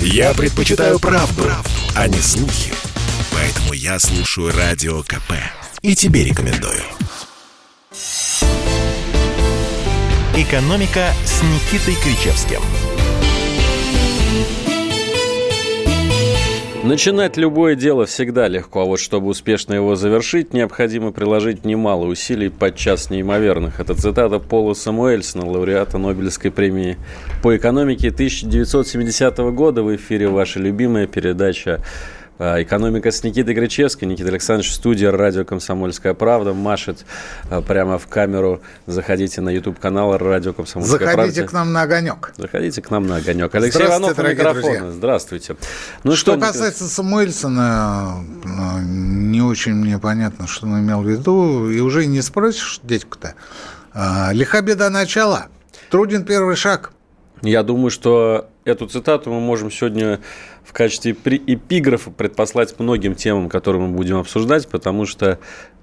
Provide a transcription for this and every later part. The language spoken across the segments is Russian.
Я предпочитаю правду, правду, а не слухи. Поэтому я слушаю Радио КП. И тебе рекомендую. «Экономика» с Никитой Кричевским. Начинать любое дело всегда легко, а вот чтобы успешно его завершить, необходимо приложить немало усилий, подчас неимоверных. Это цитата Пола Самуэльсона, лауреата Нобелевской премии по экономике 1970 года. В эфире ваша любимая передача Экономика с Никитой Гречевской. Никита Александрович, студия радио «Комсомольская правда» машет а, прямо в камеру. Заходите на YouTube-канал радио «Комсомольская Заходите правда». Заходите к нам на огонек. Заходите к нам на огонек. Алексей Иванов у микрофона. Друзья. Здравствуйте. Ну, что, что касается Никита... Самуэльсона, не очень мне понятно, что он имел в виду. И уже не спросишь, дядьку-то. Лиха беда начала. Труден первый шаг. Я думаю, что эту цитату мы можем сегодня в качестве эпиграфа предпослать многим темам, которые мы будем обсуждать, потому что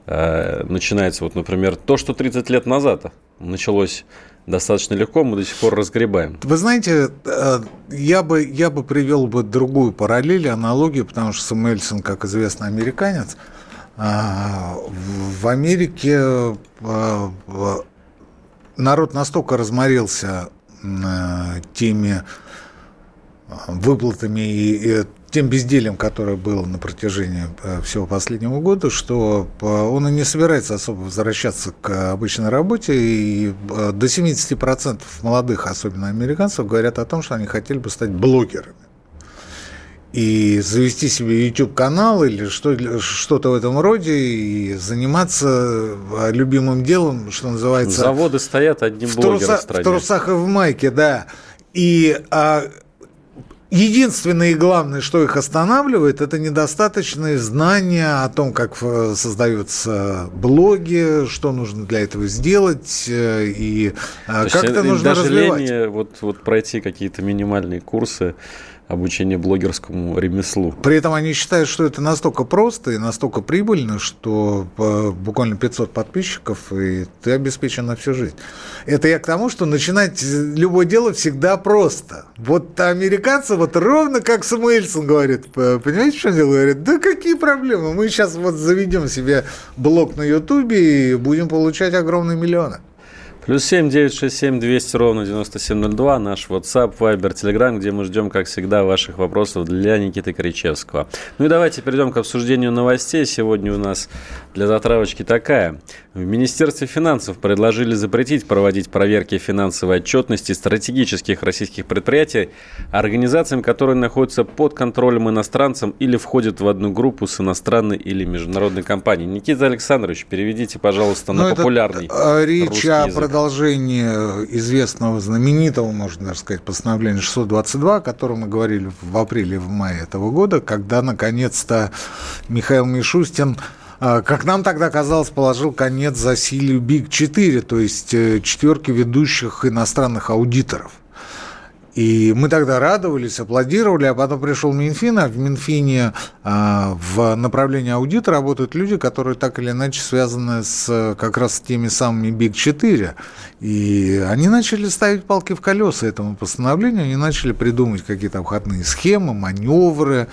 э, начинается, вот, например, то, что 30 лет назад началось достаточно легко, мы до сих пор разгребаем. Вы знаете, э, я бы, я бы привел бы другую параллель, аналогию, потому что Самуэльсон, как известно, американец. А, в Америке э, народ настолько разморился теми выплатами и тем безделием, которое было на протяжении э, всего последнего года, что э, он и не собирается особо возвращаться к обычной работе. И э, до 70% молодых, особенно американцев, говорят о том, что они хотели бы стать блогерами. И завести себе YouTube-канал или что, что-то в этом роде, и заниматься любимым делом, что называется... Заводы стоят одним блогером в, труса, в трусах и в майке, да. И а, Единственное и главное, что их останавливает, это недостаточные знания о том, как э, создаются блоги, что нужно для этого сделать э, и э, как это нужно даже развивать. Лени вот, вот пройти какие-то минимальные курсы обучение блогерскому ремеслу. При этом они считают, что это настолько просто и настолько прибыльно, что э, буквально 500 подписчиков, и ты обеспечен на всю жизнь. Это я к тому, что начинать любое дело всегда просто. Вот американцы, вот ровно как Самуэльсон говорит, понимаете, что делает? Говорит, да какие проблемы, мы сейчас вот заведем себе блог на Ютубе и будем получать огромные миллионы. Плюс семь девять шесть семь двести ровно девяносто семь ноль два. Наш WhatsApp, Viber, Telegram, где мы ждем, как всегда, ваших вопросов для Никиты Кричевского. Ну и давайте перейдем к обсуждению новостей. Сегодня у нас для затравочки такая. В Министерстве финансов предложили запретить проводить проверки финансовой отчетности стратегических российских предприятий организациям, которые находятся под контролем иностранцам или входят в одну группу с иностранной или международной компанией. Никита Александрович, переведите, пожалуйста, на ну, популярный это, речь о язык продолжение известного, знаменитого, можно даже сказать, постановления 622, о котором мы говорили в апреле, в мае этого года, когда, наконец-то, Михаил Мишустин а, как нам тогда казалось, положил конец засилию БИГ-4, то есть э, четверки ведущих иностранных аудиторов. И мы тогда радовались, аплодировали, а потом пришел Минфин, а в Минфине а, в направлении аудита работают люди, которые так или иначе связаны с как раз с теми самыми Биг-4. И они начали ставить палки в колеса этому постановлению, они начали придумывать какие-то обходные схемы, маневры,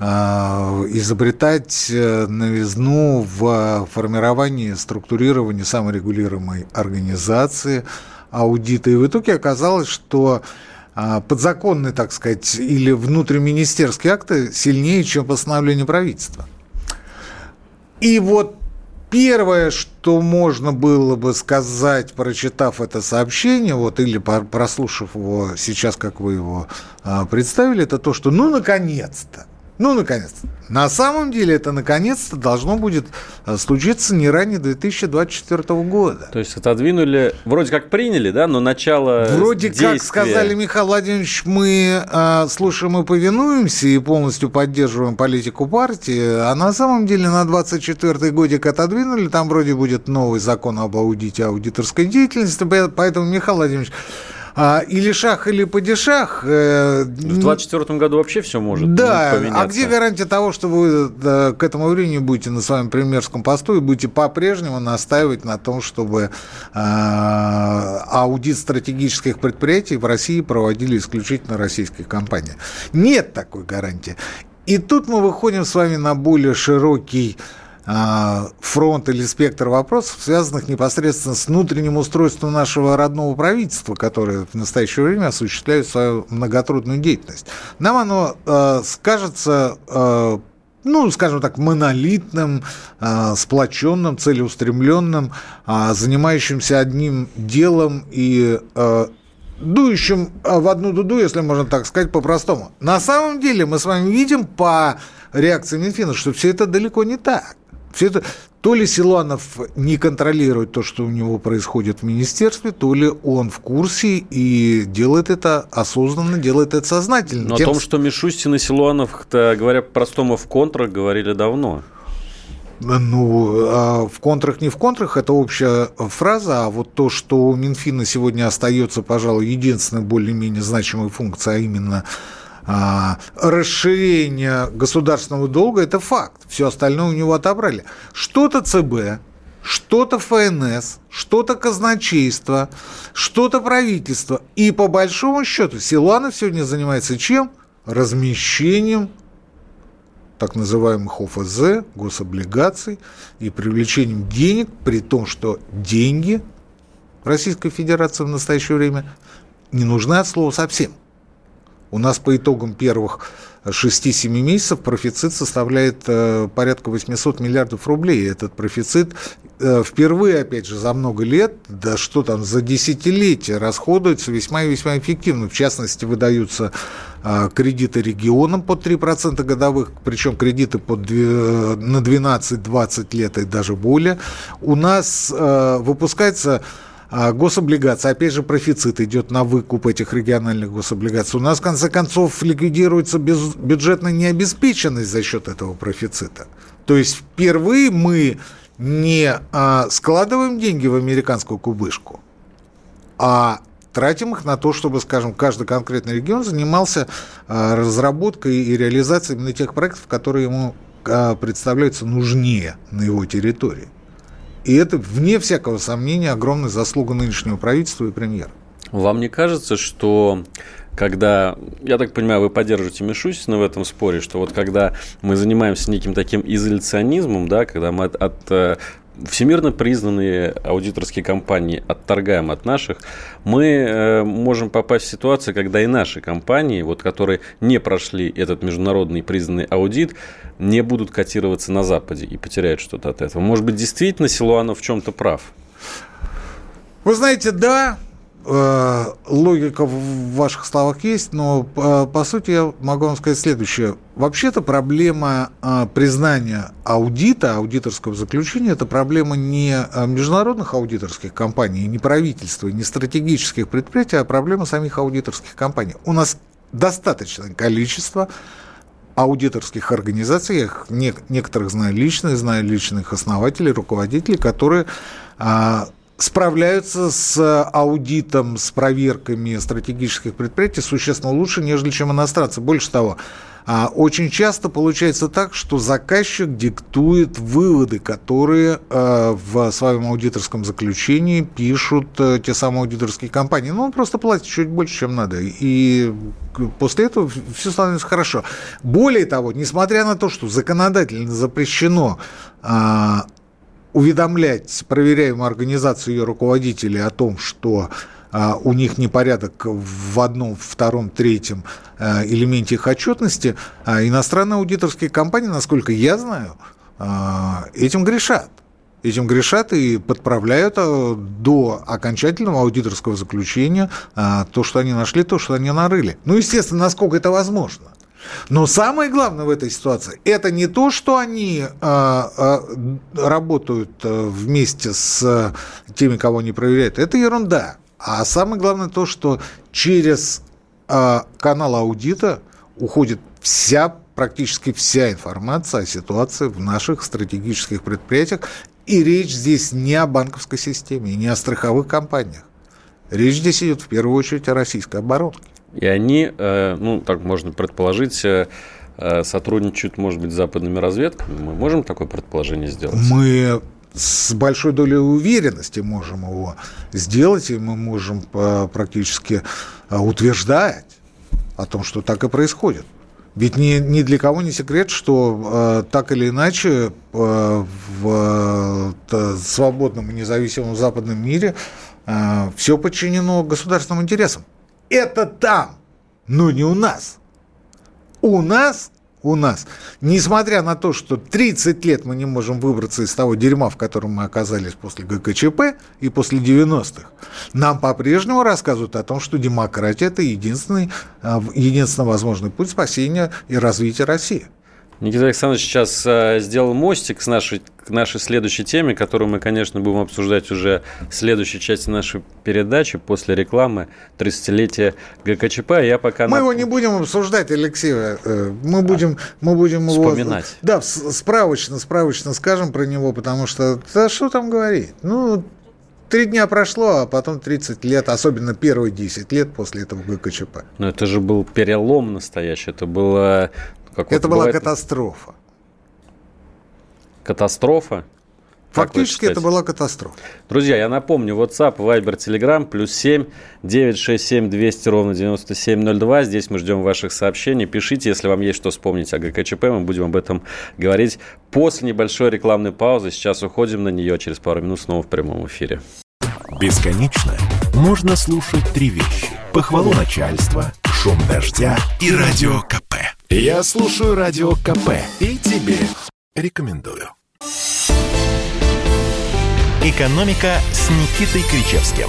а, изобретать э, новизну в формировании, структурировании саморегулируемой организации аудита. И в итоге оказалось, что подзаконные, так сказать, или внутриминистерские акты сильнее, чем постановление правительства. И вот первое, что можно было бы сказать, прочитав это сообщение, вот, или прослушав его сейчас, как вы его а, представили, это то, что ну наконец-то ну, наконец-то. На самом деле это наконец-то должно будет э, случиться не ранее 2024 года. То есть отодвинули, вроде как приняли, да, но начало Вроде действия... как сказали, Михаил Владимирович, мы э, слушаем и повинуемся и полностью поддерживаем политику партии, а на самом деле на 24 годик отодвинули, там вроде будет новый закон об аудите, аудиторской деятельности, поэтому, Михаил Владимирович, А, или шах, или падишах. Э, в 2024 году вообще все может Да, поменяться. а где гарантия того, что вы да, к этому времени будете на своем премьерском посту и будете по-прежнему настаивать на том, чтобы а, аудит стратегических предприятий в России проводили исключительно российские компании? Нет такой гарантии. И тут мы выходим с вами на более широкий а, фронт или спектр вопросов, связанных непосредственно с внутренним устройством нашего родного правительства, которое в настоящее время осуществляет свою многотрудную деятельность. Нам оно э, скажется э, ну, скажем так, монолитным, сплоченным, целеустремленным, занимающимся одним делом и дующим в одну дуду, если можно так сказать, по-простому. На самом деле мы с вами видим по реакции Минфина, что все это далеко не так. Все это то ли Силанов не контролирует то, что у него происходит в министерстве, то ли он в курсе и делает это осознанно, делает это сознательно. Но Тем... о том, что Мишустин и Силуанов, говоря по-простому, в контрах, говорили давно. Ну, а в контрах, не в контрах, это общая фраза, а вот то, что у Минфина сегодня остается, пожалуй, единственной более-менее значимой функцией, а именно расширение государственного долга – это факт. Все остальное у него отобрали. Что-то ЦБ, что-то ФНС, что-то казначейство, что-то правительство. И по большому счету Силуанов сегодня занимается чем? Размещением так называемых ОФЗ, гособлигаций и привлечением денег, при том, что деньги Российской Федерации в настоящее время не нужны от слова совсем. У нас по итогам первых 6-7 месяцев профицит составляет э, порядка 800 миллиардов рублей. Этот профицит э, впервые, опять же, за много лет, да что там, за десятилетия расходуется весьма и весьма эффективно. В частности, выдаются э, кредиты регионам под 3% годовых, причем кредиты под, на 12-20 лет и даже более. У нас выпускается а гособлигации, опять же, профицит идет на выкуп этих региональных гособлигаций. У нас, в конце концов, ликвидируется бюджетная необеспеченность за счет этого профицита. То есть впервые мы не а, складываем деньги в американскую кубышку, а тратим их на то, чтобы, скажем, каждый конкретный регион занимался а, разработкой и реализацией именно тех проектов, которые ему а, представляются нужнее на его территории. И это, вне всякого сомнения, огромная заслуга нынешнего правительства и премьера. Вам не кажется, что когда, я так понимаю, вы поддерживаете Мишустина в этом споре, что вот когда мы занимаемся неким таким изоляционизмом, да, когда мы от, от э, всемирно признанные аудиторские компании отторгаем от наших, мы э, можем попасть в ситуацию, когда и наши компании, вот, которые не прошли этот международный признанный аудит, не будут котироваться на Западе и потеряют что-то от этого. Может быть, действительно Силуанов в чем-то прав? Вы знаете, да, логика в ваших словах есть, но по, по сути я могу вам сказать следующее. Вообще-то проблема э, признания аудита, аудиторского заключения, это проблема не э, международных аудиторских компаний, не правительства, не стратегических предприятий, а проблема самих аудиторских компаний. У нас достаточное количество аудиторских организаций, я их не, некоторых знаю лично, знаю личных основателей, руководителей, которые справляются с аудитом, с проверками стратегических предприятий существенно лучше, нежели чем иностранцы. Больше того, а, очень часто получается так, что заказчик диктует выводы, которые а, в своем аудиторском заключении пишут а, те самые аудиторские компании. Ну, он просто платит чуть больше, чем надо. И после этого все становится хорошо. Более того, несмотря на то, что законодательно запрещено уведомлять проверяемую организацию ее руководителей о том, что а, у них непорядок в одном, втором, третьем а, элементе их отчетности, а иностранные аудиторские компании, насколько я знаю, этим грешат. Этим грешат и подправляют до окончательного аудиторского заключения то, что они нашли, то, что они нарыли. Ну, естественно, насколько это возможно. Но самое главное в этой ситуации – это не то, что они а, а, работают а, вместе с теми, кого они проверяют. Это ерунда. А самое главное то, что через а, канал аудита уходит вся, практически вся информация о ситуации в наших стратегических предприятиях. И речь здесь не о банковской системе, не о страховых компаниях. Речь здесь идет в первую очередь о российской оборонке. И они, э, ну, так можно предположить, э, э, сотрудничают, может быть, с западными разведками. Мы можем такое предположение сделать? Мы с большой долей уверенности можем его сделать, и мы можем практически утверждать о том, что так и происходит. Ведь ни, ни для кого не секрет, что э, так или иначе э, в э, свободном и независимом западном мире э, все подчинено государственным интересам. Это там, но не у нас. У нас у нас. Несмотря на то, что 30 лет мы не можем выбраться из того дерьма, в котором мы оказались после ГКЧП и после 90-х, нам по-прежнему рассказывают о том, что демократия – это единственный, а, единственный возможный путь спасения и развития России. Никита Александрович сейчас э, сделал мостик с нашей, к нашей следующей теме, которую мы, конечно, будем обсуждать уже в следующей части нашей передачи после рекламы 30-летия ГКЧП. Я пока мы на... его не будем обсуждать, Алексей. Э, мы будем, а, мы будем вспоминать. его... Да, справочно, справочно скажем про него, потому что... Да что там говорить? Ну, Три дня прошло, а потом 30 лет, особенно первые 10 лет после этого ГКЧП. Но это же был перелом настоящий. Это было как Это вот была бывает... катастрофа. Катастрофа? Фактически это была катастрофа. Друзья, я напомню, WhatsApp, Viber, Telegram, плюс 7 967 200 ровно 9702. Здесь мы ждем ваших сообщений. Пишите, если вам есть что вспомнить о ГКЧП. Мы будем об этом говорить после небольшой рекламной паузы. Сейчас уходим на нее. Через пару минут снова в прямом эфире. Бесконечно можно слушать три вещи. Похвалу начальства, шум дождя и радио КП. Я слушаю радио КП и тебе рекомендую. «Экономика» с Никитой Кричевским.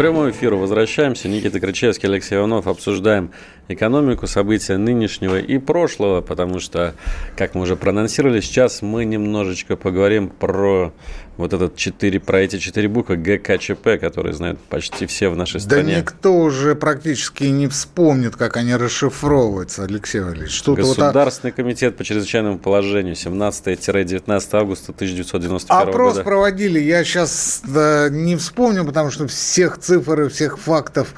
Прямому эфиру возвращаемся. Никита Кричевский, Алексей Иванов. Обсуждаем экономику, события нынешнего и прошлого, потому что, как мы уже проанонсировали, сейчас мы немножечко поговорим про вот этот 4, про эти четыре буквы ГКЧП, которые знают почти все в нашей стране. Да никто уже практически не вспомнит, как они расшифровываются, Алексей Валерьевич. что Государственный вот... комитет по чрезвычайному положению 17-19 августа 1991 Опрос года. Опрос проводили, я сейчас не вспомню, потому что всех цифр и всех фактов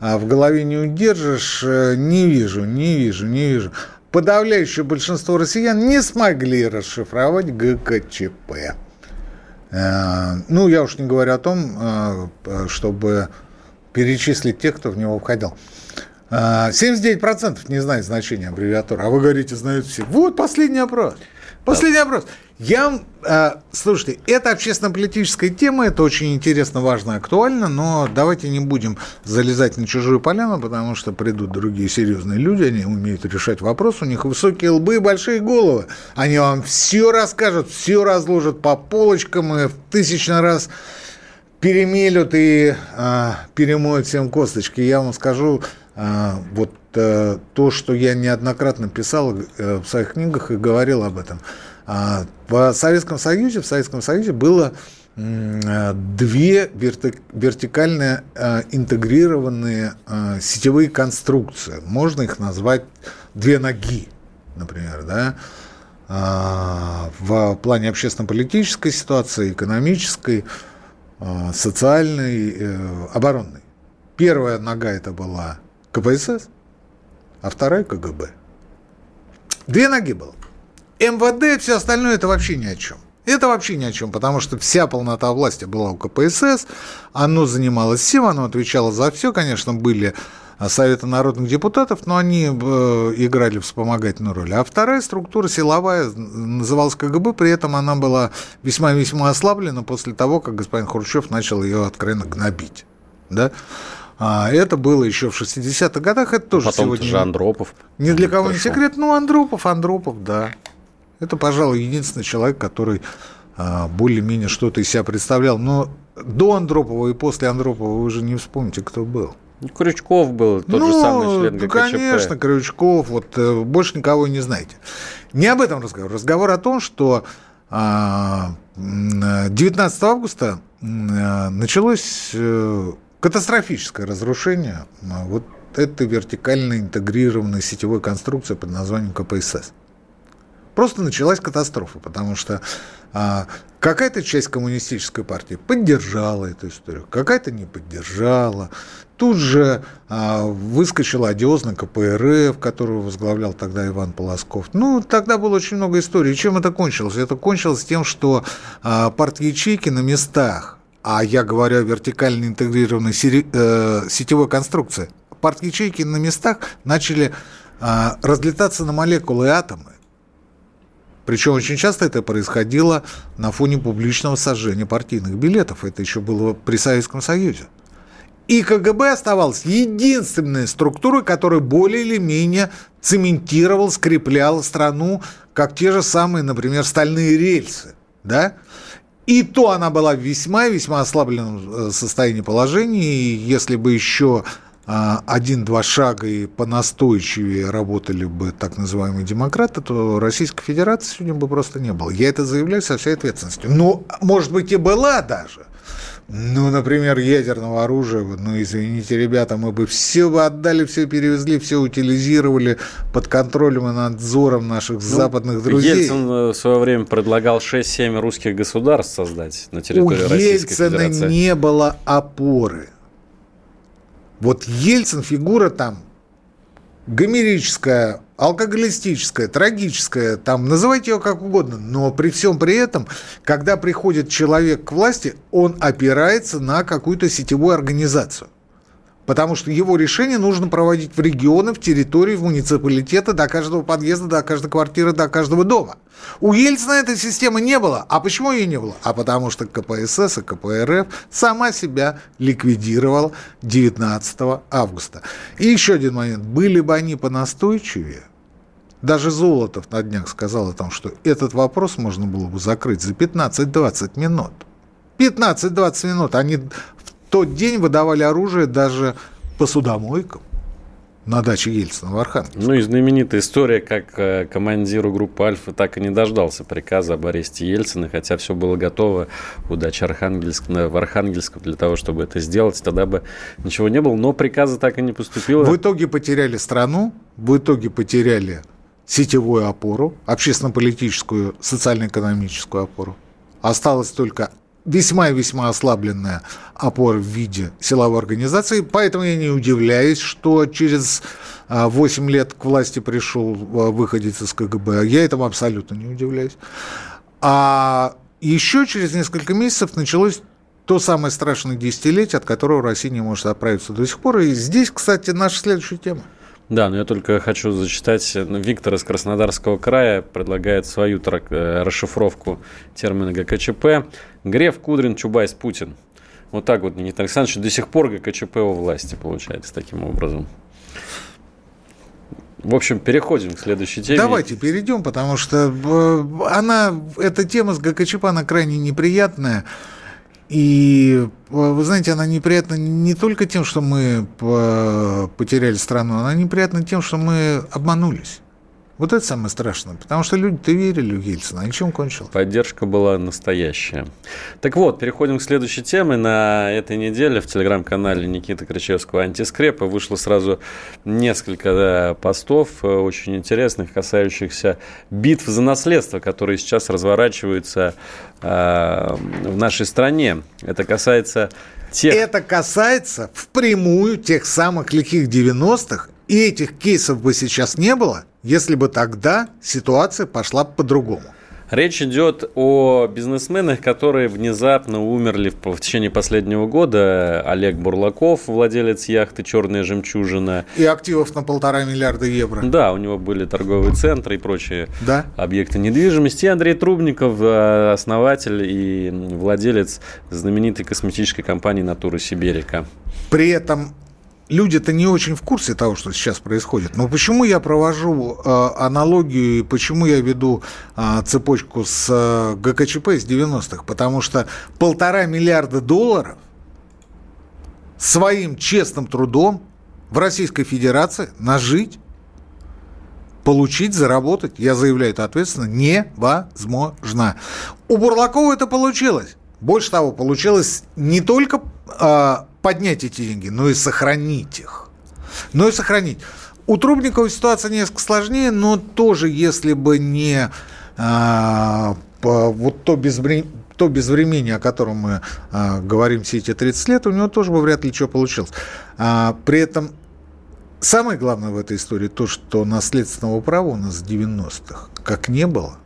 а, в голове не удержишь. Э, не вижу, не вижу, не вижу. Подавляющее большинство россиян не смогли расшифровать ГКЧП. Э, ну, я уж не говорю о том, э, чтобы перечислить тех, кто в него входил. 79% не знает значения аббревиатуры, а вы говорите, знают все. Вот последний опрос. Последний опрос. Я, э, слушайте, это общественно-политическая тема, это очень интересно, важно, актуально, но давайте не будем залезать на чужую поляну, потому что придут другие серьезные люди, они умеют решать вопрос, у них высокие лбы и большие головы. Они вам все расскажут, все разложат по полочкам и в тысячный раз перемелют и э, перемоют всем косточки. Я вам скажу, вот э, то, что я неоднократно писал э, в своих книгах и говорил об этом – а, в Советском Союзе, в Советском Союзе было э, две вертикально интегрированные сетевые конструкции. Можно их назвать две ноги, например, да, а, в плане общественно-политической ситуации, экономической, социальной, оборонной. Первая нога это была КПСС, а вторая КГБ. Две ноги было. МВД и все остальное это вообще ни о чем. Это вообще ни о чем, потому что вся полнота власти была у КПСС, оно занималось всем, оно отвечало за все, конечно, были Советы народных депутатов, но они э, играли вспомогательную роль. А вторая структура силовая называлась КГБ, при этом она была весьма-весьма ослаблена после того, как господин Хрущев начал ее откровенно гнобить. Да? А это было еще в 60-х годах, это тоже Потом сегодня... же Андропов. Ни для кого не секрет, ну, Андропов, Андропов, да. Это, пожалуй, единственный человек, который а, более-менее что-то из себя представлял. Но до Андропова и после Андропова вы уже не вспомните, кто был. Ну, Крючков был тот ну, же самый член ГКЧП. конечно, Крючков. Вот э, больше никого не знаете. Не об этом разговор. Разговор о том, что 19 а, августа началось э, катастрофическое разрушение вот этой вертикально интегрированной сетевой конструкции под названием КПСС. Просто началась катастрофа, потому что а, какая-то часть коммунистической партии поддержала эту историю, какая-то не поддержала. Тут же а, выскочил одиозно КПРФ, которого возглавлял тогда Иван Полосков. Ну, тогда было очень много историй. И чем это кончилось? Это кончилось тем, что а, парт-ячейки на местах, а я говорю о вертикально интегрированной э, сетевой конструкции, парт-ячейки на местах начали а, разлетаться на молекулы и атомы. Причем очень часто это происходило на фоне публичного сожжения партийных билетов. Это еще было при Советском Союзе. И КГБ оставалась единственной структурой, которая более или менее цементировал, скреплял страну, как те же самые, например, стальные рельсы. Да? И то она была в весьма-весьма ослабленном э, состоянии положения. И если бы еще а, один-два шага и понастойчивее работали бы так называемые демократы, то Российской Федерации сегодня бы просто не было. Я это заявляю со всей ответственностью. Ну, может быть, и была даже. Ну, например, ядерного оружия, ну, извините, ребята, мы бы все бы отдали, все перевезли, все утилизировали под контролем и надзором наших ну, западных друзей. Ельцин э, в свое время предлагал 6-7 русских государств создать на территории У Российской Ельцина Федерации. не было опоры. Вот Ельцин фигура там гомерическая, алкоголистическая, трагическая, там, называйте ее как угодно, но при всем при этом, когда приходит человек к власти, он опирается на какую-то сетевую организацию потому что его решение нужно проводить в регионы, в территории, в муниципалитеты, до каждого подъезда, до каждой квартиры, до каждого дома. У Ельцина этой системы не было. А почему ее не было? А потому что КПСС и КПРФ сама себя ликвидировала 19 августа. И еще один момент. Были бы они понастойчивее, даже Золотов на днях сказал о том, что этот вопрос можно было бы закрыть за 15-20 минут. 15-20 минут. Они тот день выдавали оружие даже посудомойкам на даче Ельцина в Архангельске. Ну и знаменитая история, как э, командиру группы «Альфа» так и не дождался приказа об аресте Ельцина, хотя все было готово у дачи Архангельск, в Архангельском для того, чтобы это сделать, тогда бы ничего не было, но приказа так и не поступило. В итоге потеряли страну, в итоге потеряли сетевую опору, общественно-политическую, социально-экономическую опору. Осталось только весьма и весьма ослабленная опора в виде силовой организации, поэтому я не удивляюсь, что через 8 а, лет к власти пришел а, выходец из КГБ. Я этому абсолютно не удивляюсь. А еще через несколько месяцев началось то самое страшное десятилетие, от которого Россия не может оправиться до сих пор. И здесь, кстати, наша следующая тема. Да, но я только хочу зачитать. Виктор из Краснодарского края предлагает свою э, расшифровку термина ГКЧП. Греф, Кудрин, Чубайс, Путин. Вот так вот, Никита Александрович, до сих пор ГКЧП у власти получается таким образом. В общем, переходим к следующей теме. Давайте перейдем, потому что э, она, эта тема с ГКЧП, она крайне неприятная. И, вы знаете, она неприятна не только тем, что мы потеряли страну, она неприятна тем, что мы обманулись. Вот это самое страшное, потому что люди-то верили в Ельцина, а ничем кончилось. Поддержка была настоящая. Так вот, переходим к следующей теме. На этой неделе в телеграм-канале Никиты Кричевского «Антискрепа» вышло сразу несколько да, постов э, очень интересных, касающихся битв за наследство, которые сейчас разворачиваются э, в нашей стране. Это касается тех... Это касается впрямую тех самых лихих 90-х, и этих кейсов бы сейчас не было – если бы тогда ситуация пошла по-другому. Речь идет о бизнесменах, которые внезапно умерли в, течение последнего года. Олег Бурлаков, владелец яхты «Черная жемчужина». И активов на полтора миллиарда евро. Да, у него были торговые центры и прочие да? объекты недвижимости. И Андрей Трубников, э, основатель и владелец знаменитой косметической компании «Натура Сибирика». При этом люди-то не очень в курсе того, что сейчас происходит. Но почему я провожу э, аналогию и почему я веду э, цепочку с э, ГКЧП из 90-х? Потому что полтора миллиарда долларов своим честным трудом в Российской Федерации нажить, получить, заработать, я заявляю это ответственно, невозможно. У Бурлакова это получилось. Больше того, получилось не только э, поднять эти деньги, но и сохранить их. Но и сохранить. У Трубникова ситуация несколько сложнее, но тоже, если бы не вот то безвременье то безвременье, о котором мы а, говорим все эти 30 лет, у него тоже бы вряд ли что получилось. А, при этом самое главное в этой истории то, что наследственного права у нас с 90-х как не было,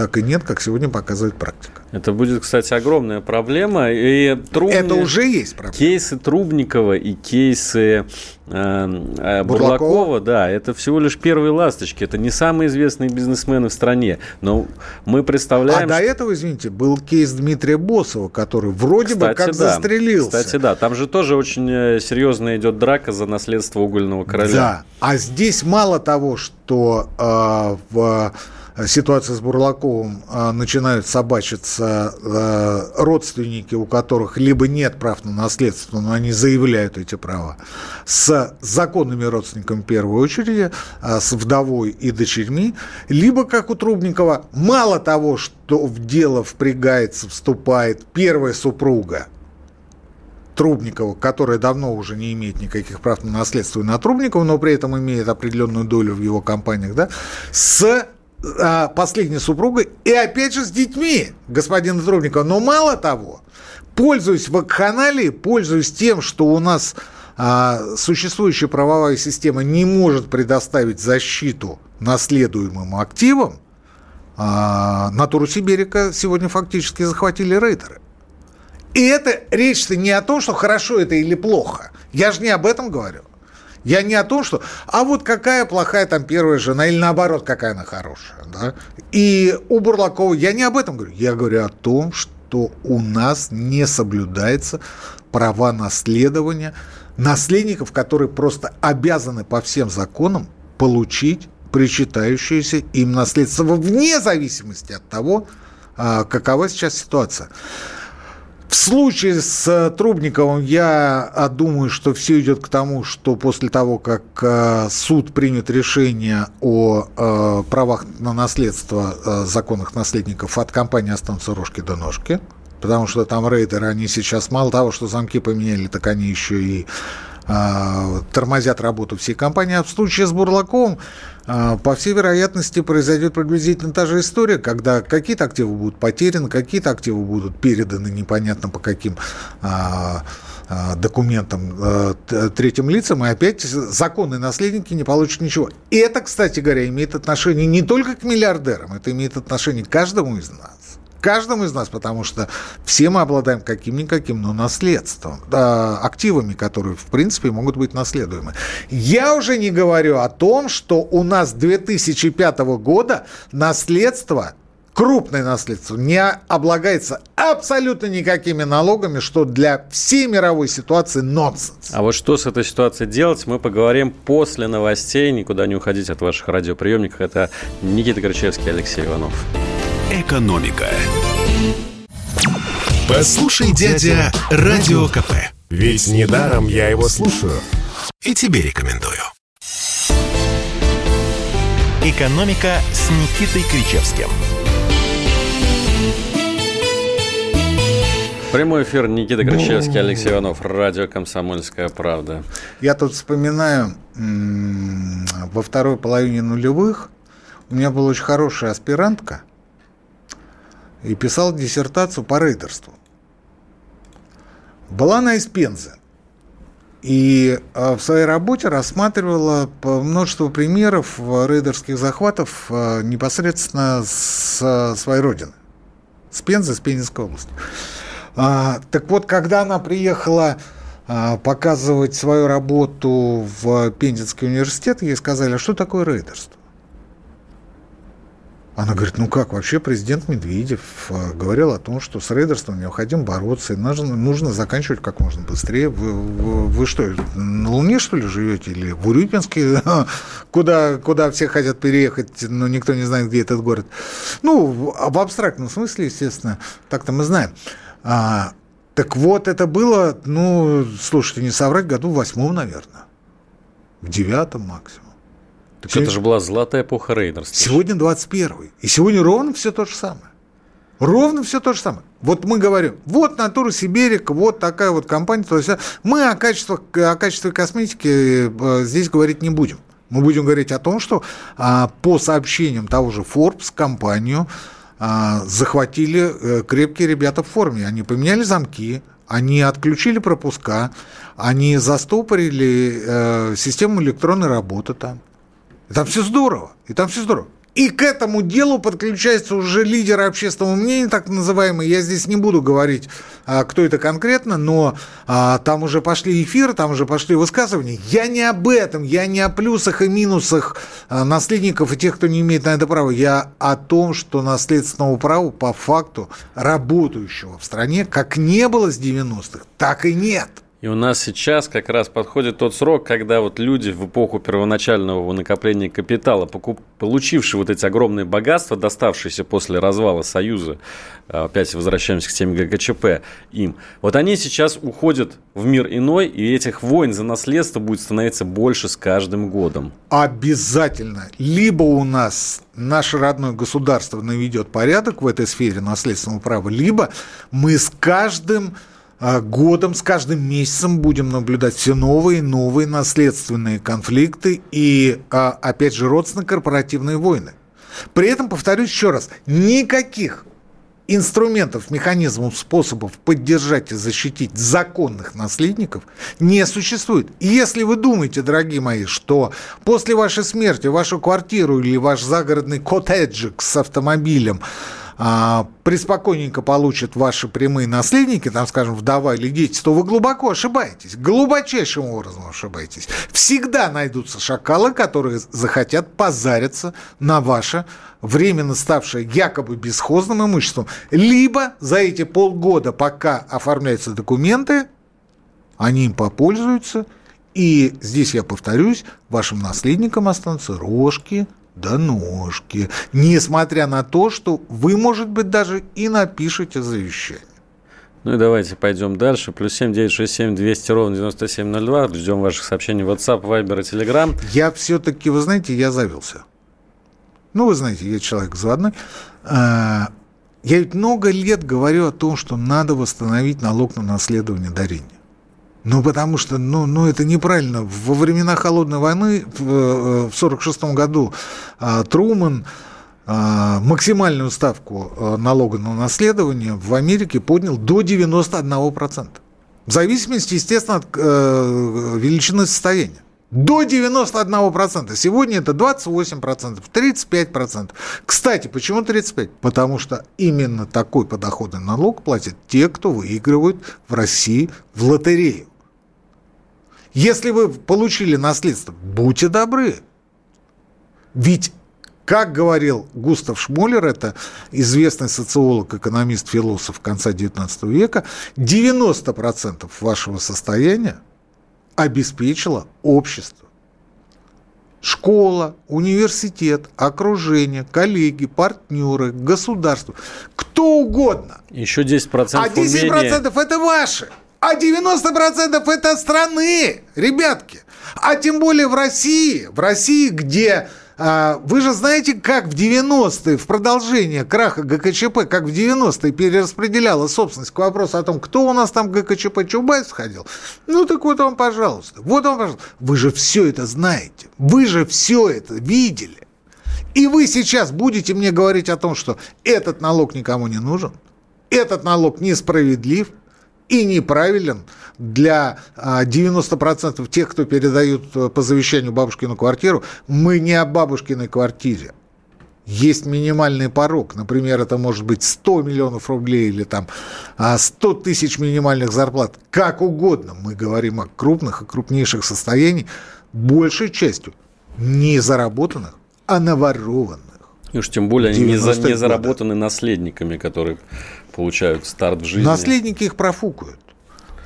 так и нет, как сегодня показывает практика. Это будет, кстати, огромная проблема. И Трубни... Это уже есть проблема. Кейсы Трубникова и кейсы э, э, Бурлакова, Бурлакова, да, это всего лишь первые ласточки. Это не самые известные бизнесмены в стране. Но мы представляем... А до этого, извините, был кейс Дмитрия Босова, который вроде кстати, бы как да. застрелился. Кстати, да, там же тоже очень э, серьезная идет драка за наследство угольного короля. Да, а здесь мало того, что э, в ситуация с Бурлаковым а, начинают собачиться а, родственники, у которых либо нет прав на наследство, но они заявляют эти права, с законными родственниками в первую очередь, с вдовой и дочерьми, либо, как у Трубникова, мало того, что в дело впрягается, вступает первая супруга, Трубникова, которая давно уже не имеет никаких прав на наследство и на Трубникова, но при этом имеет определенную долю в его компаниях, да, с последней супругой и опять же с детьми господина Трубникова. Но мало того, пользуясь вакханалией, пользуясь тем, что у нас а, существующая правовая система не может предоставить защиту наследуемым активам, а, натуру Сибирика сегодня фактически захватили рейдеры. И это речь-то не о том, что хорошо это или плохо. Я же не об этом говорю. Я не о том, что... А вот какая плохая там первая жена, или наоборот, какая она хорошая. Да? И у Бурлакова я не об этом говорю. Я говорю о том, что у нас не соблюдается права наследования наследников, которые просто обязаны по всем законам получить причитающееся им наследство вне зависимости от того, а, какова сейчас ситуация. В случае с э, Трубниковым я а, думаю, что все идет к тому, что после того, как э, суд примет решение о э, правах на наследство законных наследников, от компании останутся рожки до ножки. Потому что там рейдеры, они сейчас мало того, что замки поменяли, так они еще и тормозят работу всей компании. А в случае с Бурлаковым а, по всей вероятности произойдет приблизительно та же история, когда какие-то активы будут потеряны, какие-то активы будут переданы непонятно по каким а, а, документам третьим лицам, и опять законные наследники не получат ничего. И это, кстати говоря, имеет отношение не только к миллиардерам, это имеет отношение к каждому из нас каждому из нас, потому что все мы обладаем каким-никаким, но наследством, активами, которые, в принципе, могут быть наследуемы. Я уже не говорю о том, что у нас 2005 года наследство крупное наследство не облагается абсолютно никакими налогами, что для всей мировой ситуации нонсенс. А вот что с этой ситуацией делать, мы поговорим после новостей. Никуда не уходить от ваших радиоприемников. Это Никита Горчевский, Алексей Иванов. Экономика. Послушай, дядя, Радио КП. Ведь недаром я его слушаю. И тебе рекомендую. «Экономика» с Никитой Кричевским. Прямой эфир Никита Кричевский, Алексей Иванов, радио «Комсомольская правда». Я тут вспоминаю, во второй половине нулевых у меня была очень хорошая аспирантка, и писал диссертацию по рейдерству. Была она из Пензы. И а, в своей работе рассматривала множество примеров рейдерских захватов а, непосредственно с своей родины. С Пензы, с Пензенской области. А, так вот, когда она приехала показывать свою работу в Пензенский университет, ей сказали, а что такое рейдерство? Она говорит, ну как, вообще президент Медведев э, говорил о том, что с рейдерством необходимо бороться, и нужно, нужно заканчивать как можно быстрее. Вы, вы, вы что, на Луне, что ли, живете? Или в Урюпинске, куда, куда все хотят переехать, но никто не знает, где этот город? Ну, в абстрактном смысле, естественно, так-то мы знаем. А, так вот, это было, ну, слушайте, не соврать, году в восьмом, наверное. В девятом максимум. Так это же была золотая эпоха рейдерства. Сегодня 21 И сегодня ровно все то же самое. Ровно все то же самое. Вот мы говорим, вот натура Сибирик, вот такая вот компания. То есть мы о качестве, о качестве косметики э, здесь говорить не будем. Мы будем говорить о том, что а, по сообщениям того же Forbes компанию а, захватили э, крепкие ребята в форме. Они поменяли замки, они отключили пропуска, они застопорили э, систему электронной работы там. И там все здорово, и там все здорово. И к этому делу подключается уже лидер общественного мнения, так называемый. Я здесь не буду говорить, а, кто это конкретно, но а, там уже пошли эфиры, там уже пошли высказывания. Я не об этом, я не о плюсах и минусах а, наследников и тех, кто не имеет на это права. Я о том, что наследственного права по факту работающего в стране как не было с 90-х, так и нет. И у нас сейчас как раз подходит тот срок, когда вот люди в эпоху первоначального накопления капитала, получившие вот эти огромные богатства, доставшиеся после развала Союза, а, опять возвращаемся к теме ГКЧП, им, вот они сейчас уходят в мир иной, и этих войн за наследство будет становиться больше с каждым годом. Обязательно. Либо у нас наше родное государство наведет порядок в этой сфере наследственного права, либо мы с каждым годом, с каждым месяцем будем наблюдать все новые и новые наследственные конфликты и, а, опять же, родственно-корпоративные войны. При этом, повторюсь еще раз, никаких инструментов, механизмов, способов поддержать и защитить законных наследников не существует. И если вы думаете, дорогие мои, что после вашей смерти вашу квартиру или ваш загородный коттеджик с автомобилем а, преспокойненько получат ваши прямые наследники, там, скажем, вдова или дети, то вы глубоко ошибаетесь, глубочайшим образом ошибаетесь. Всегда найдутся шакалы, которые захотят позариться на ваше временно ставшее якобы бесхозным имуществом, либо за эти полгода, пока оформляются документы, они им попользуются, и здесь я повторюсь, вашим наследникам останутся рожки, до ножки, несмотря на то, что вы, может быть, даже и напишете завещание. Ну и давайте пойдем дальше. Плюс семь девять шесть семь двести ровно девяносто семь ноль два. Ждем ваших сообщений в WhatsApp, Viber и Telegram. Я все-таки, вы знаете, я завелся. Ну, вы знаете, я человек заводной. А, я ведь много лет говорю о том, что надо восстановить налог на наследование дарения. Ну, потому что, ну, ну, это неправильно. Во времена Холодной войны в 1946 э, году а, Труман а, максимальную ставку а, налога на наследование в Америке поднял до 91%. В зависимости, естественно, от э, величины состояния. До 91%. Сегодня это 28%, 35%. Кстати, почему 35%? Потому что именно такой подоходный налог платят те, кто выигрывают в России в лотерею. Если вы получили наследство, будьте добры. Ведь как говорил Густав Шмолер, это известный социолог, экономист, философ конца XIX века, 90% вашего состояния обеспечило общество. Школа, университет, окружение, коллеги, партнеры, государство. Кто угодно. Еще 10% А 10% умения... это ваши. А 90% это страны, ребятки. А тем более в России, в России, где а, вы же знаете, как в 90-е, в продолжение краха ГКЧП, как в 90-е перераспределяла собственность к вопросу о том, кто у нас там ГКЧП Чубайс сходил. Ну так вот вам, пожалуйста. Вот вам, пожалуйста. Вы же все это знаете. Вы же все это видели. И вы сейчас будете мне говорить о том, что этот налог никому не нужен, этот налог несправедлив, и неправилен для 90% а, тех, кто передают э, по завещанию бабушкину квартиру. Мы не о бабушкиной квартире. Есть минимальный порог. Например, это может быть 100 миллионов рублей или там 100 а, тысяч минимальных зарплат. Как угодно. Мы говорим о крупных и крупнейших состояниях, большей частью не заработанных, а наворованных. И уж тем более они не, за, не заработаны наследниками, которые получают старт в жизни. Наследники их профукают.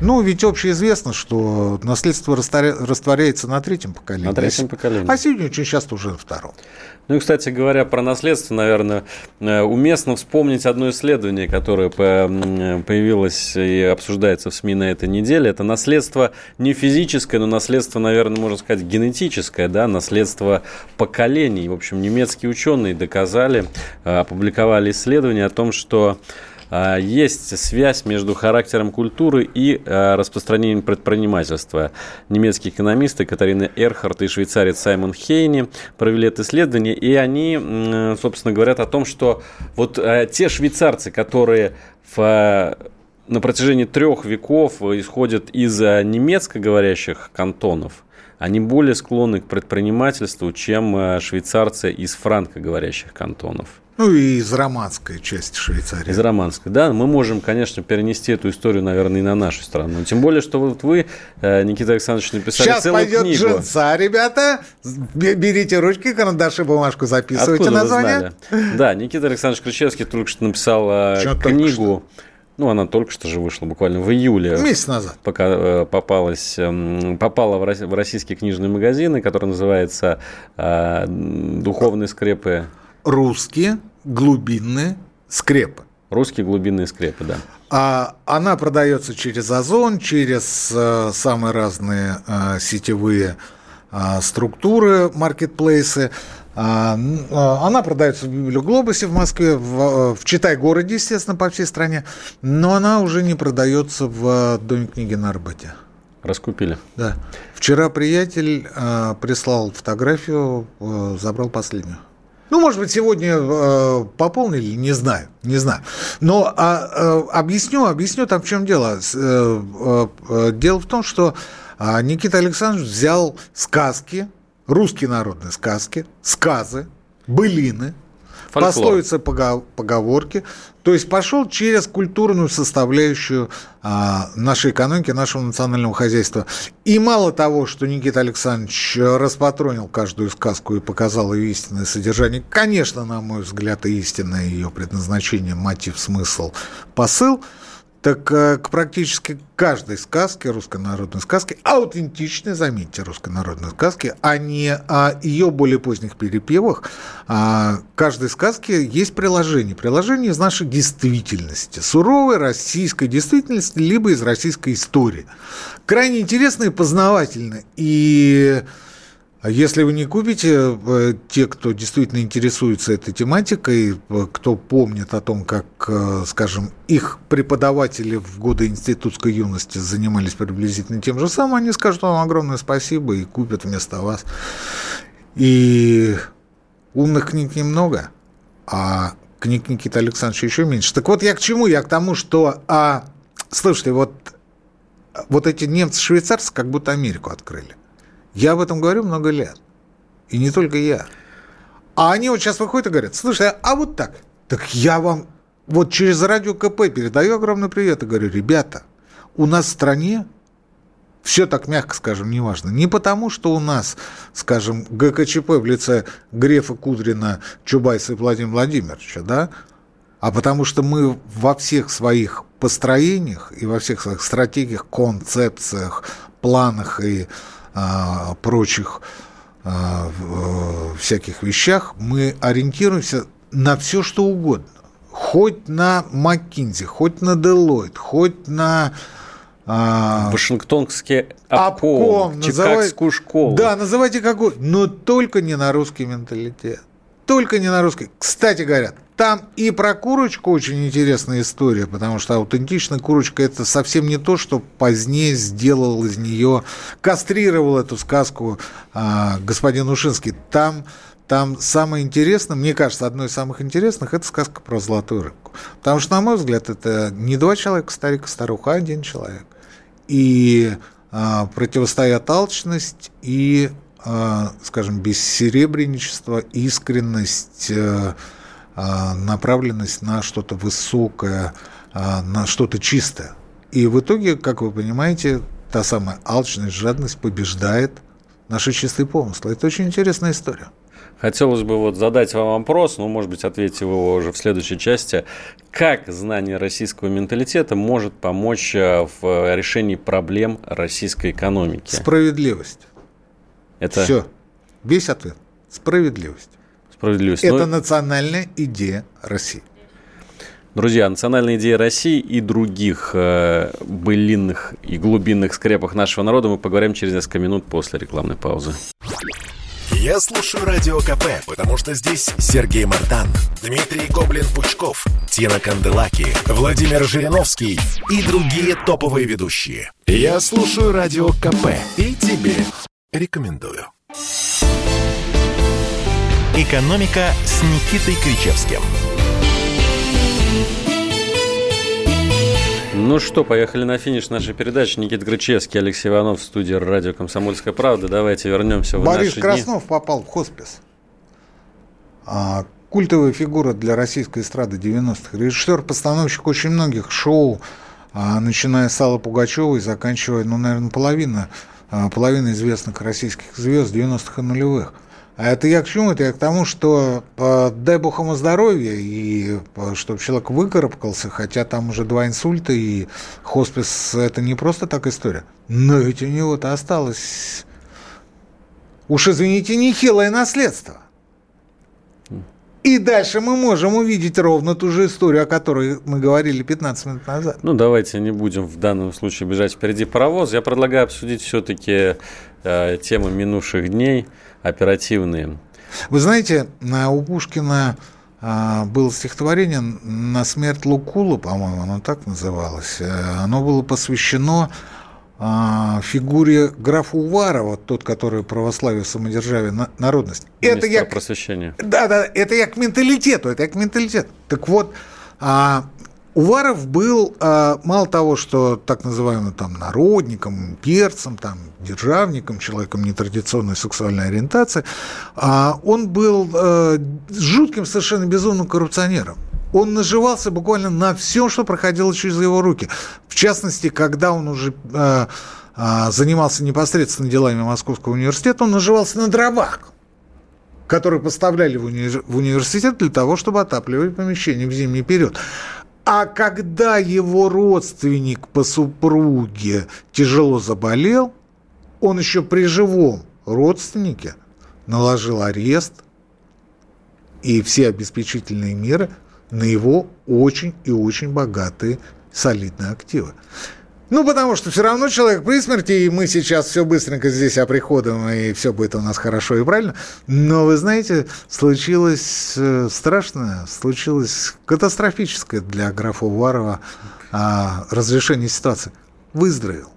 Ну, ведь общеизвестно, что наследство растворяется на третьем поколении. На третьем поколении. А сегодня очень часто уже на втором. Ну и, кстати говоря, про наследство, наверное, э, уместно вспомнить одно исследование, которое появилось и обсуждается в СМИ на этой неделе. Это наследство не физическое, но наследство, наверное, можно сказать, генетическое, да, наследство поколений. В общем, немецкие ученые доказали, э, опубликовали исследование о том, что есть связь между характером культуры и а, распространением предпринимательства. Немецкие экономисты Катарина Эрхард и швейцарец Саймон Хейни провели это исследование, и они, собственно, говорят о том, что вот те швейцарцы, которые в на протяжении трех веков исходят из немецко говорящих кантонов, они более склонны к предпринимательству, чем э, швейцарцы из франкоговорящих кантонов. Ну и из романской части Швейцарии. Из романской, да. Мы можем, конечно, перенести эту историю, наверное, и на нашу страну. Тем более, что вот вы, э, Никита Александрович, написали Сейчас целую пойдет книгу. джинса, ребята. Берите ручки, карандаши, бумажку, записывайте Откуда название. Да, Никита Александрович Кричевский только что написал э, Что книгу. Ну, она только что же вышла, буквально в июле. Месяц назад. Пока э, попалась, эм, попала в российские книжные магазины, который называется «Духовные скрепы». Русские глубинные скрепы. Русские глубинные скрепы, да. А она продается через Озон, через э, самые разные сетевые структуры, маркетплейсы. А, она продается в Библиоглобусе в Москве, в, в Читай-городе, естественно, по всей стране, но она уже не продается в Доме книги на Арбате. Раскупили? Да. Вчера приятель э, прислал фотографию, э, забрал последнюю. Ну, может быть, сегодня э, пополнили, не знаю, не знаю. Но а, э, объясню, объясню там в чем дело. Э, э, дело в том, что э, Никита Александрович взял сказки русские народные сказки, сказы, былины, Фольклор. пословицы, поговорки. То есть пошел через культурную составляющую а, нашей экономики, нашего национального хозяйства. И мало того, что Никита Александрович распатронил каждую сказку и показал ее истинное содержание, конечно, на мой взгляд, и истинное ее предназначение, мотив, смысл, посыл – так э, к практически каждой сказке, русской народной сказке, аутентичной, заметьте, русской народной сказки, а не о ее более поздних перепевах, а каждой сказке есть приложение. Приложение из нашей действительности, суровой российской действительности, либо из российской истории. Крайне интересно и познавательно. И а если вы не купите, э, те, кто действительно интересуется этой тематикой, э, кто помнит о том, как, э, скажем, их преподаватели в годы институтской юности занимались приблизительно тем же самым, они скажут вам огромное спасибо и купят вместо вас. И умных книг немного, а книг Никиты Александровича еще меньше. Так вот я к чему? Я к тому, что, а, слушайте, вот, вот эти немцы-швейцарцы как будто Америку открыли. Я об этом говорю много лет. И не только я. А они вот сейчас выходят и говорят, слушай, а вот так. Так я вам вот через радио КП передаю огромный привет и говорю, ребята, у нас в стране все так мягко скажем, неважно. Не потому, что у нас, скажем, ГКЧП в лице Грефа, Кудрина, Чубайса и Владимира Владимировича, да, а потому что мы во всех своих построениях и во всех своих стратегиях, концепциях, планах и а, прочих а, э, всяких вещах мы ориентируемся на все, что угодно. Хоть на McKinsey, хоть на Deloitte, хоть на... А... Вашингтонский обком, обком Чикагскую школу. Да, называйте какой, но только не на русский менталитет. Только не на русский. Кстати говорят, там и про курочку очень интересная история, потому что аутентичная курочка – это совсем не то, что позднее сделал из нее, кастрировал эту сказку а, господин Ушинский. Там, там самое интересное, мне кажется, одно из самых интересных – это сказка про золотую рыбку. Потому что, на мой взгляд, это не два человека, старик и старуха, а один человек. И а, противостоят алчность и, скажем, бессеребренничество, искренность а, – а, направленность на что-то высокое, на что-то чистое. И в итоге, как вы понимаете, та самая алчность, жадность побеждает наши чистые помыслы. Это очень интересная история. Хотелось бы вот задать вам вопрос, ну, может быть, ответьте его уже в следующей части. Как знание российского менталитета может помочь э, в решении проблем российской экономики? Справедливость. Это... Все. Весь ответ. Справедливость справедливость. Это Но... национальная идея России. Друзья, национальная идея России и других э, былинных и глубинных скрепах нашего народа мы поговорим через несколько минут после рекламной паузы. Я слушаю Радио КП, потому что здесь Сергей Мартан, Дмитрий Гоблин-Пучков, Тина Канделаки, Владимир Жириновский и другие топовые ведущие. Я слушаю Радио КП и тебе рекомендую. «Экономика» с Никитой Кричевским. Ну что, поехали на финиш нашей передачи. Никита Грачевский, Алексей Иванов в студии радио «Комсомольская правда». Давайте вернемся в Борис наши Краснов дни. попал в хоспис. А, культовая фигура для российской эстрады 90-х. Режиссер-постановщик очень многих шоу, а, начиная с Аллы Пугачевой, заканчивая, ну, наверное, половина, половина известных российских звезд 90-х и нулевых. А это я к чему? Это я к тому, что э, дай бог ему здоровья, и э, чтобы человек выкарабкался, хотя там уже два инсульта, и хоспис – это не просто так история. Но ведь у него-то осталось, уж извините, нехилое наследство. И дальше мы можем увидеть ровно ту же историю, о которой мы говорили 15 минут назад. Ну, давайте не будем в данном случае бежать впереди паровоз. Я предлагаю обсудить все-таки э, темы минувших дней, оперативные. Вы знаете, у Пушкина а, было стихотворение «На смерть Лукула», по-моему, оно так называлось. Э, оно было посвящено а, фигуре графа Уварова, тот, который православие, самодержавие, народность. Это я просвещение. Да, да, это я к менталитету, это я к менталитету. Так вот, а, Уваров был, а, мало того, что так называемым там народником, перцем, там, державником, человеком нетрадиционной сексуальной ориентации, а, он был а, жутким, совершенно безумным коррупционером. Он наживался буквально на всем, что проходило через его руки. В частности, когда он уже занимался непосредственно делами Московского университета, он наживался на дровах которые поставляли в, уни... в университет для того, чтобы отапливать помещение в зимний период. А когда его родственник по супруге тяжело заболел, он еще при живом родственнике наложил арест и все обеспечительные меры на его очень и очень богатые солидные активы. Ну, потому что все равно человек при смерти, и мы сейчас все быстренько здесь оприходуем, и все будет у нас хорошо и правильно. Но, вы знаете, случилось э, страшное, случилось катастрофическое для графа Уварова а, разрешение ситуации. Выздоровел.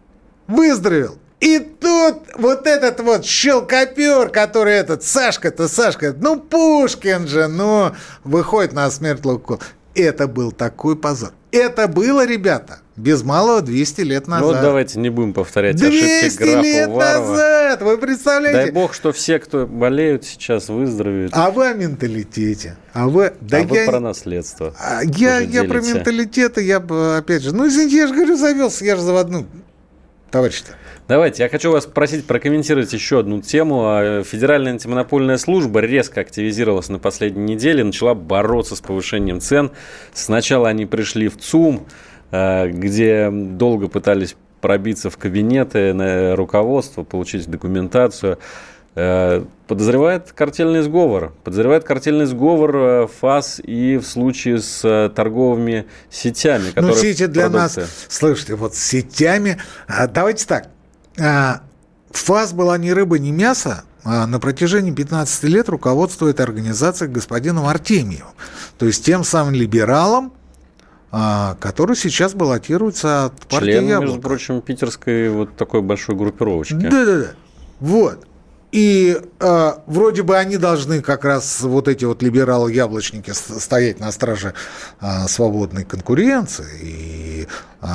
Выздоровел. И тут вот этот вот щелкопер, который этот, Сашка-то, Сашка, ну Пушкин же, ну, выходит на смерть Лукул. Это был такой позор. Это было, ребята, без малого 200 лет назад. Ну вот давайте не будем повторять ошибки графа лет Уварова. назад, вы представляете? Дай бог, что все, кто болеют сейчас, выздоровеют. А вы о менталитете. А вы, да а я... вы про наследство. А я, я про менталитет, я опять же, ну извините, я же говорю, завелся, я же заводну. Товарищ-то. Давайте, я хочу вас попросить прокомментировать еще одну тему. А, Федеральная антимонопольная служба резко активизировалась на последней неделе, начала бороться с повышением цен. Сначала они пришли в ЦУМ, а, где долго пытались пробиться в кабинеты на руководство, получить документацию. А, подозревает картельный сговор. Подозревает картельный сговор ФАС и в случае с торговыми сетями, ну, сети для продукты. нас... Слушайте, вот с сетями... Давайте так. ФАС была ни рыба, ни мясо, а на протяжении 15 лет руководствует организацией господином Артемьевым. То есть тем самым либералом, который сейчас баллотируется от партии Член, Яблоко. между прочим, питерской вот такой большой группировочки. Да-да-да. Вот. И э, вроде бы они должны как раз вот эти вот либералы-яблочники стоять на страже э, свободной конкуренции и э,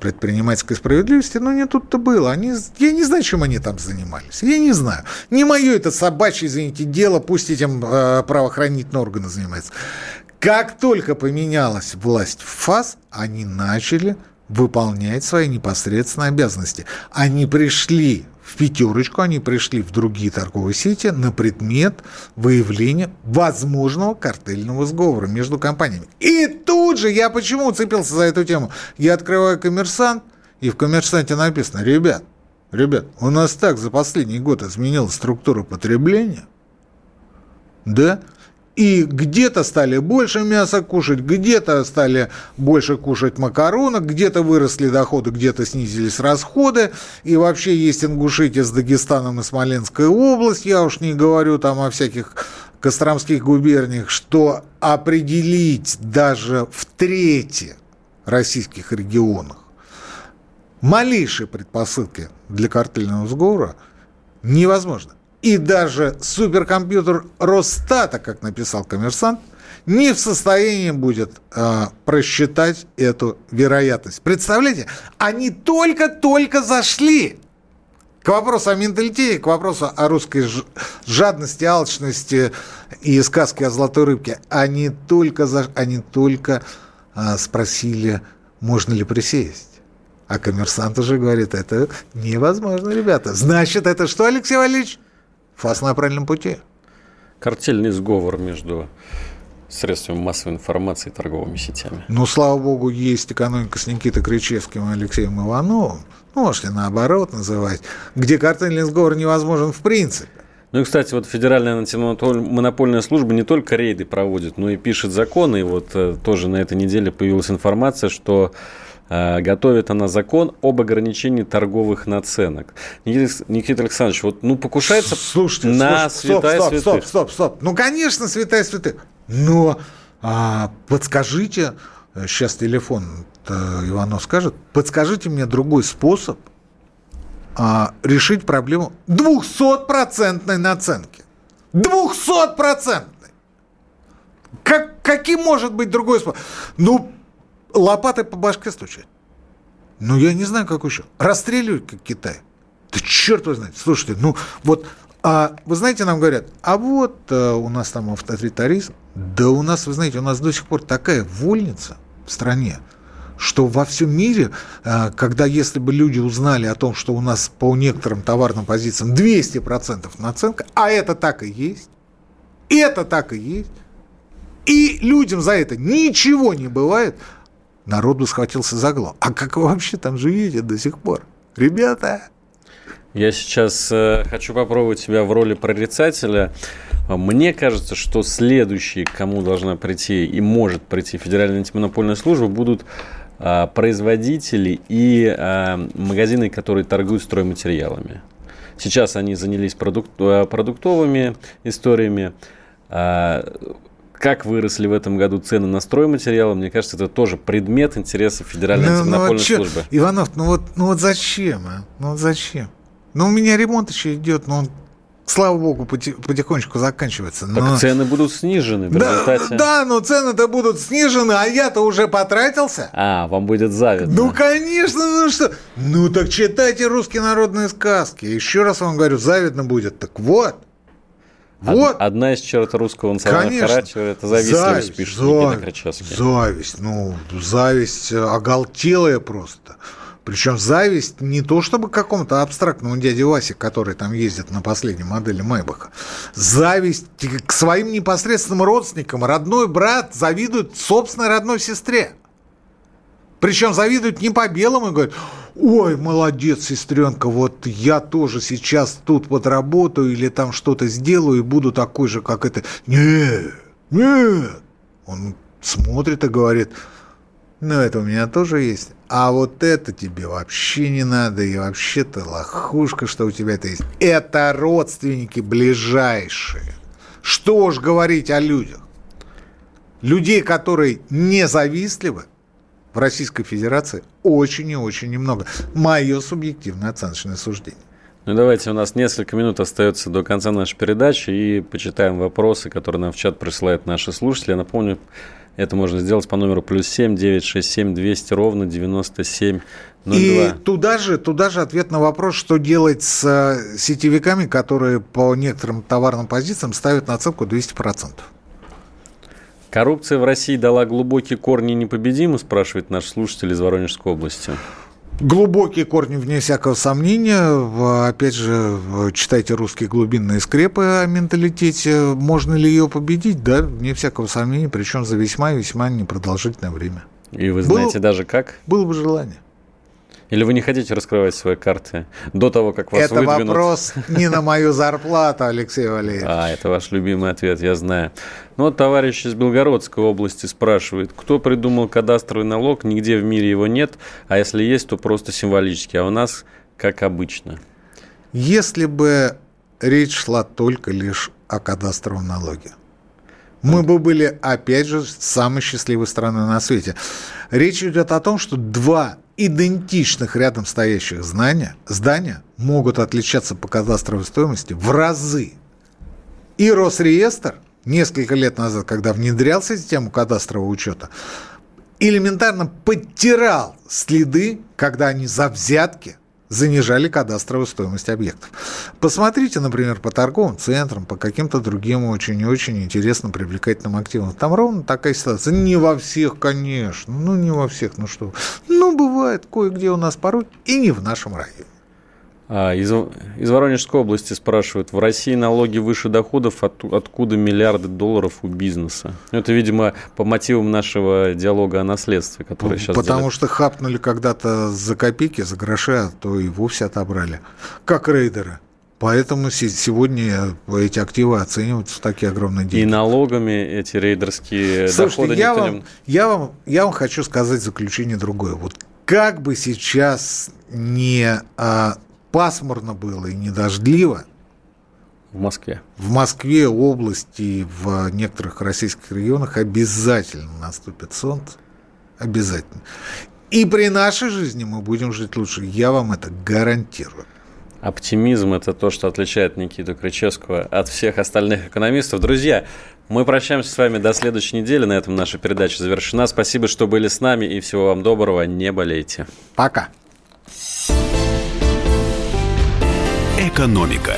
предпринимательской справедливости, но не тут-то было. Они, я не знаю, чем они там занимались. Я не знаю. Не мое это собачье, извините, дело, пусть этим э, правоохранительные органы занимаются. Как только поменялась власть в ФАС, они начали выполнять свои непосредственные обязанности. Они пришли в пятерочку, они пришли в другие торговые сети на предмет выявления возможного картельного сговора между компаниями. И тут же, я почему уцепился за эту тему? Я открываю коммерсант, и в коммерсанте написано, ребят, ребят, у нас так за последний год изменилась структура потребления, да, И где-то стали больше мяса кушать, где-то стали больше кушать макаронок, где-то выросли доходы, где-то снизились расходы. И вообще есть Ингушетия с Дагестаном и Смоленская область, я уж не говорю там о всяких Костромских губерниях, что определить даже в трети российских регионах малейшие предпосылки для картельного сговора невозможно. И даже суперкомпьютер Росстата, как написал коммерсант, не в состоянии будет э, просчитать эту вероятность. Представляете, они только-только зашли к вопросу о менталитете, к вопросу о русской жадности, алчности и сказке о золотой рыбке. Они только, за, они только а, спросили, можно ли присесть. А коммерсант уже говорит, это невозможно, ребята. Значит, это что, Алексей Валерьевич? Фас на правильном пути. Картельный сговор между средствами массовой информации и торговыми сетями. Ну, слава богу, есть экономика с Никитой Кричевским и Алексеем Ивановым, ну, можете наоборот называть, где картельный сговор невозможен в принципе. Ну и, кстати, вот Федеральная антимонопольная служба не только рейды проводит, но и пишет законы. И вот э, тоже на этой неделе появилась информация, что готовит она закон об ограничении торговых наценок. Никита, Александрович, вот ну покушается Слушайте, на слушайте, святая стоп, стоп, святых. Стоп, стоп, стоп. Ну, конечно, святая святых. Но а, подскажите, сейчас телефон Иванов скажет, подскажите мне другой способ а, решить проблему 200-процентной наценки. 200-процентной! Как, каким может быть другой способ? Ну, лопатой по башке стучать. Ну, я не знаю, как еще. Расстреливать, как Китай. Да черт вы знаете. Слушайте, ну, вот, а, вы знаете, нам говорят, а вот а, у нас там авторитаризм. Да у нас, вы знаете, у нас до сих пор такая вольница в стране, что во всем мире, а, когда если бы люди узнали о том, что у нас по некоторым товарным позициям 200% наценка, а это так и есть, это так и есть, и людям за это ничего не бывает, народ бы схватился за голову. А как вы вообще там живете до сих пор? Ребята, я сейчас э, хочу попробовать себя в роли прорицателя. Мне кажется, что следующие, кому должна прийти и может прийти Федеральная антимонопольная служба, будут э, производители и э, магазины, которые торгуют стройматериалами. Сейчас они занялись продук- э, продуктовыми историями. Как выросли в этом году цены на стройматериалы, мне кажется, это тоже предмет интересов Федеральной ну, антимонопольной ну, вот службы. Иванов, ну вот, ну вот зачем? А? Ну вот зачем? Ну, у меня ремонт еще идет, но он слава богу, потихонечку заканчивается. Но... Так цены будут снижены в да, результате. Да, но цены-то будут снижены, а я-то уже потратился. А, вам будет завидно. Ну, конечно, ну что? Ну, так читайте русские народные сказки. Еще раз вам говорю, завидно будет. Так вот. Вот. Одна из черт русского национального характера – это завистливость, зависть, пишет зависть, Зависть, ну, зависть оголтелая просто. Причем зависть не то чтобы какому-то абстрактному дяде Васе, который там ездит на последней модели Майбаха. Зависть к своим непосредственным родственникам. Родной брат завидует собственной родной сестре. Причем завидуют не по белому и говорят, ой, молодец, сестренка, вот я тоже сейчас тут подработаю или там что-то сделаю и буду такой же, как это. Нет, нет. Он смотрит и говорит, ну, это у меня тоже есть. А вот это тебе вообще не надо, и вообще-то лохушка, что у тебя это есть. Это родственники ближайшие. Что уж говорить о людях. Людей, которые не завистливы, в Российской Федерации очень и очень немного. Мое субъективное оценочное суждение. Ну давайте, у нас несколько минут остается до конца нашей передачи и почитаем вопросы, которые нам в чат присылают наши слушатели. Я напомню, это можно сделать по номеру плюс 7 967 200 ровно 97 02. И туда же, туда же ответ на вопрос, что делать с э, сетевиками, которые по некоторым товарным позициям ставят наценку 200%. Коррупция в России дала глубокие корни непобедимы, спрашивает наш слушатель из Воронежской области. Глубокие корни, вне всякого сомнения. Опять же, читайте русские глубинные скрепы о менталитете. Можно ли ее победить? Да, вне всякого сомнения, причем за весьма и весьма непродолжительное время. И вы знаете было, даже как? Было бы желание. Или вы не хотите раскрывать свои карты до того, как вас Это выдвинут? вопрос не на мою зарплату, Алексей Валерьевич. А, это ваш любимый ответ, я знаю. Ну вот товарищ из Белгородской области спрашивает, кто придумал кадастровый налог, нигде в мире его нет, а если есть, то просто символически, а у нас как обычно. Если бы речь шла только лишь о кадастровом налоге, мы бы были, опять же, самой счастливой страной на свете. Речь идет о том, что два идентичных рядом стоящих здания, здания могут отличаться по кадастровой стоимости в разы. И Росреестр несколько лет назад, когда внедрялся систему кадастрового учета, элементарно подтирал следы, когда они за взятки – занижали кадастровую стоимость объектов. Посмотрите, например, по торговым центрам, по каким-то другим очень и очень интересным, привлекательным активам. Там ровно такая ситуация. Не во всех, конечно. Ну, не во всех, ну что. Ну, бывает кое-где у нас порой и не в нашем районе. А, из, из Воронежской области спрашивают, в России налоги выше доходов, от, откуда миллиарды долларов у бизнеса? Ну, это, видимо, по мотивам нашего диалога о наследстве, который сейчас Потому делят. что хапнули когда-то за копейки, за гроши, а то и вовсе отобрали. Как рейдеры. Поэтому сегодня эти активы оцениваются в такие огромные деньги. И налогами эти рейдерские Слушайте, доходы я вам, не... я, вам, я вам хочу сказать заключение другое. Вот как бы сейчас не а, пасмурно было и не дождливо. В Москве. В Москве, области, в некоторых российских регионах обязательно наступит солнце. Обязательно. И при нашей жизни мы будем жить лучше. Я вам это гарантирую. Оптимизм – это то, что отличает Никиту Кричевского от всех остальных экономистов. Друзья, мы прощаемся с вами до следующей недели. На этом наша передача завершена. Спасибо, что были с нами, и всего вам доброго. Не болейте. Пока. Экономика.